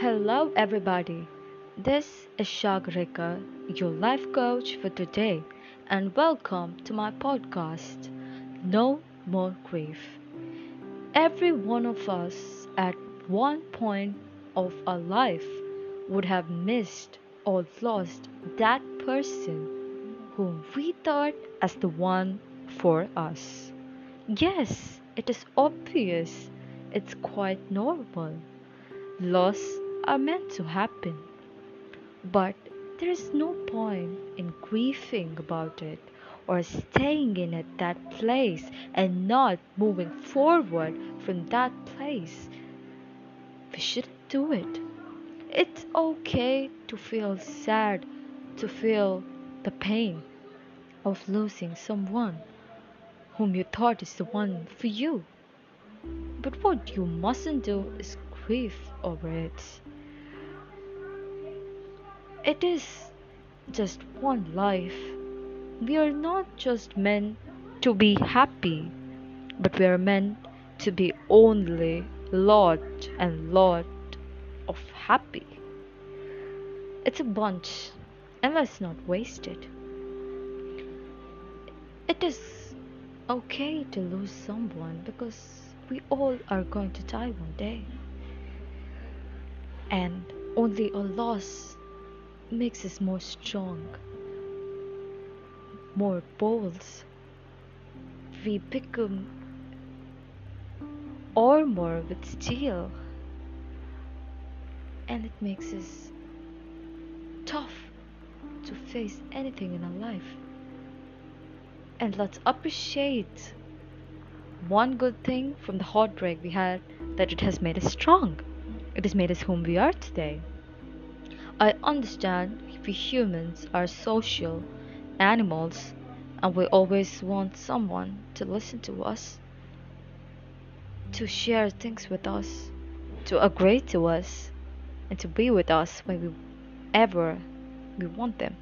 Hello, everybody. This is Shagarika, your life coach for today, and welcome to my podcast, No More Grief. Every one of us at one point of our life would have missed or lost that person whom we thought as the one for us. Yes, it is obvious, it's quite normal. Loss are meant to happen. But there is no point in grieving about it or staying in at that place and not moving forward from that place. We shouldn't do it. It's okay to feel sad, to feel the pain of losing someone whom you thought is the one for you. But what you mustn't do is grieve over it. It is just one life. We are not just meant to be happy, but we are meant to be only Lord and Lord of happy. It's a bunch, and let's not waste it. It is okay to lose someone because we all are going to die one day. And only a loss makes us more strong, more bold. We become armor with steel, and it makes us tough to face anything in our life. And let's appreciate one good thing from the heartbreak we had that it has made us strong. It has made us whom we are today. I understand we humans are social animals and we always want someone to listen to us, to share things with us, to agree to us, and to be with us whenever we want them.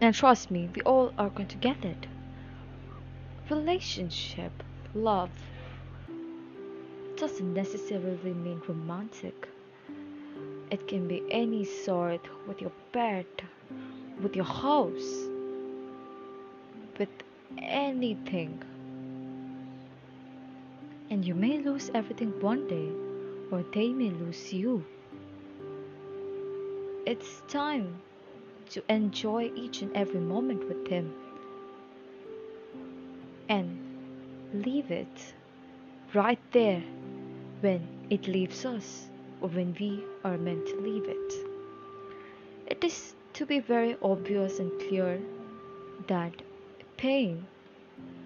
And trust me, we all are going to get it. Relationship, love, doesn't necessarily mean romantic. It can be any sort with your pet, with your house, with anything. And you may lose everything one day, or they may lose you. It's time to enjoy each and every moment with them and leave it right there when it leaves us or when we are meant to leave it. It is to be very obvious and clear that pain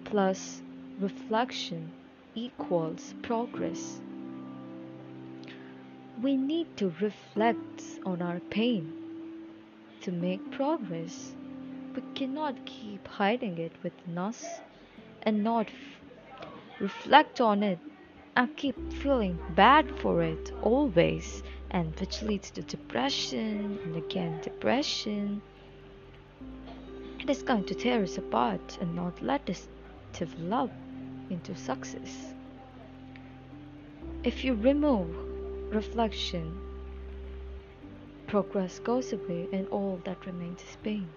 plus reflection equals progress. We need to reflect on our pain to make progress. We cannot keep hiding it within us and not f- reflect on it and keep feeling bad for it always and which leads to depression and again depression. It is going to tear us apart and not let us develop into success. If you remove reflection progress goes away and all that remains is pain.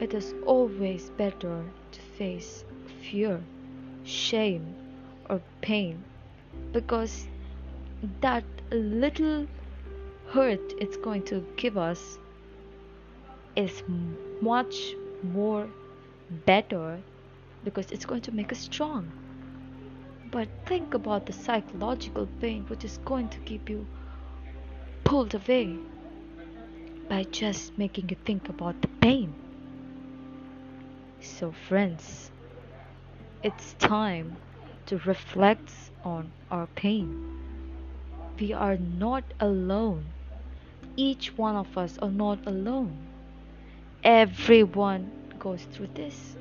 It is always better to face fear shame or pain because that little hurt it's going to give us is much more better because it's going to make us strong. But think about the psychological pain which is going to keep you pulled away by just making you think about the pain. So, friends, it's time to reflect on our pain. We are not alone. Each one of us are not alone. Everyone goes through this.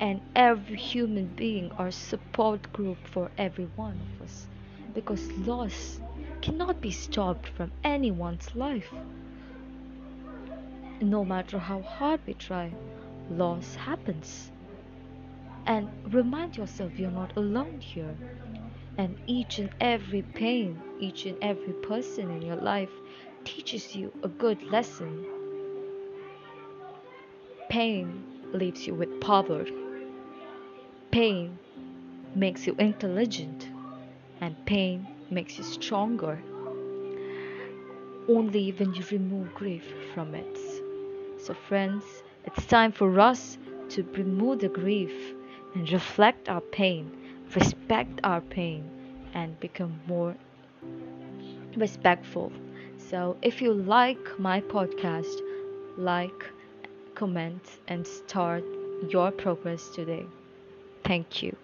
And every human being are support group for every one of us. Because loss cannot be stopped from anyone's life. No matter how hard we try, loss happens and remind yourself you're not alone here. And each and every pain, each and every person in your life teaches you a good lesson. Pain leaves you with power. Pain makes you intelligent. And pain makes you stronger. Only when you remove grief from it. So, friends, it's time for us to remove the grief and reflect our pain, respect our pain, and become more respectful. So, if you like my podcast, like, comment, and start your progress today. Thank you.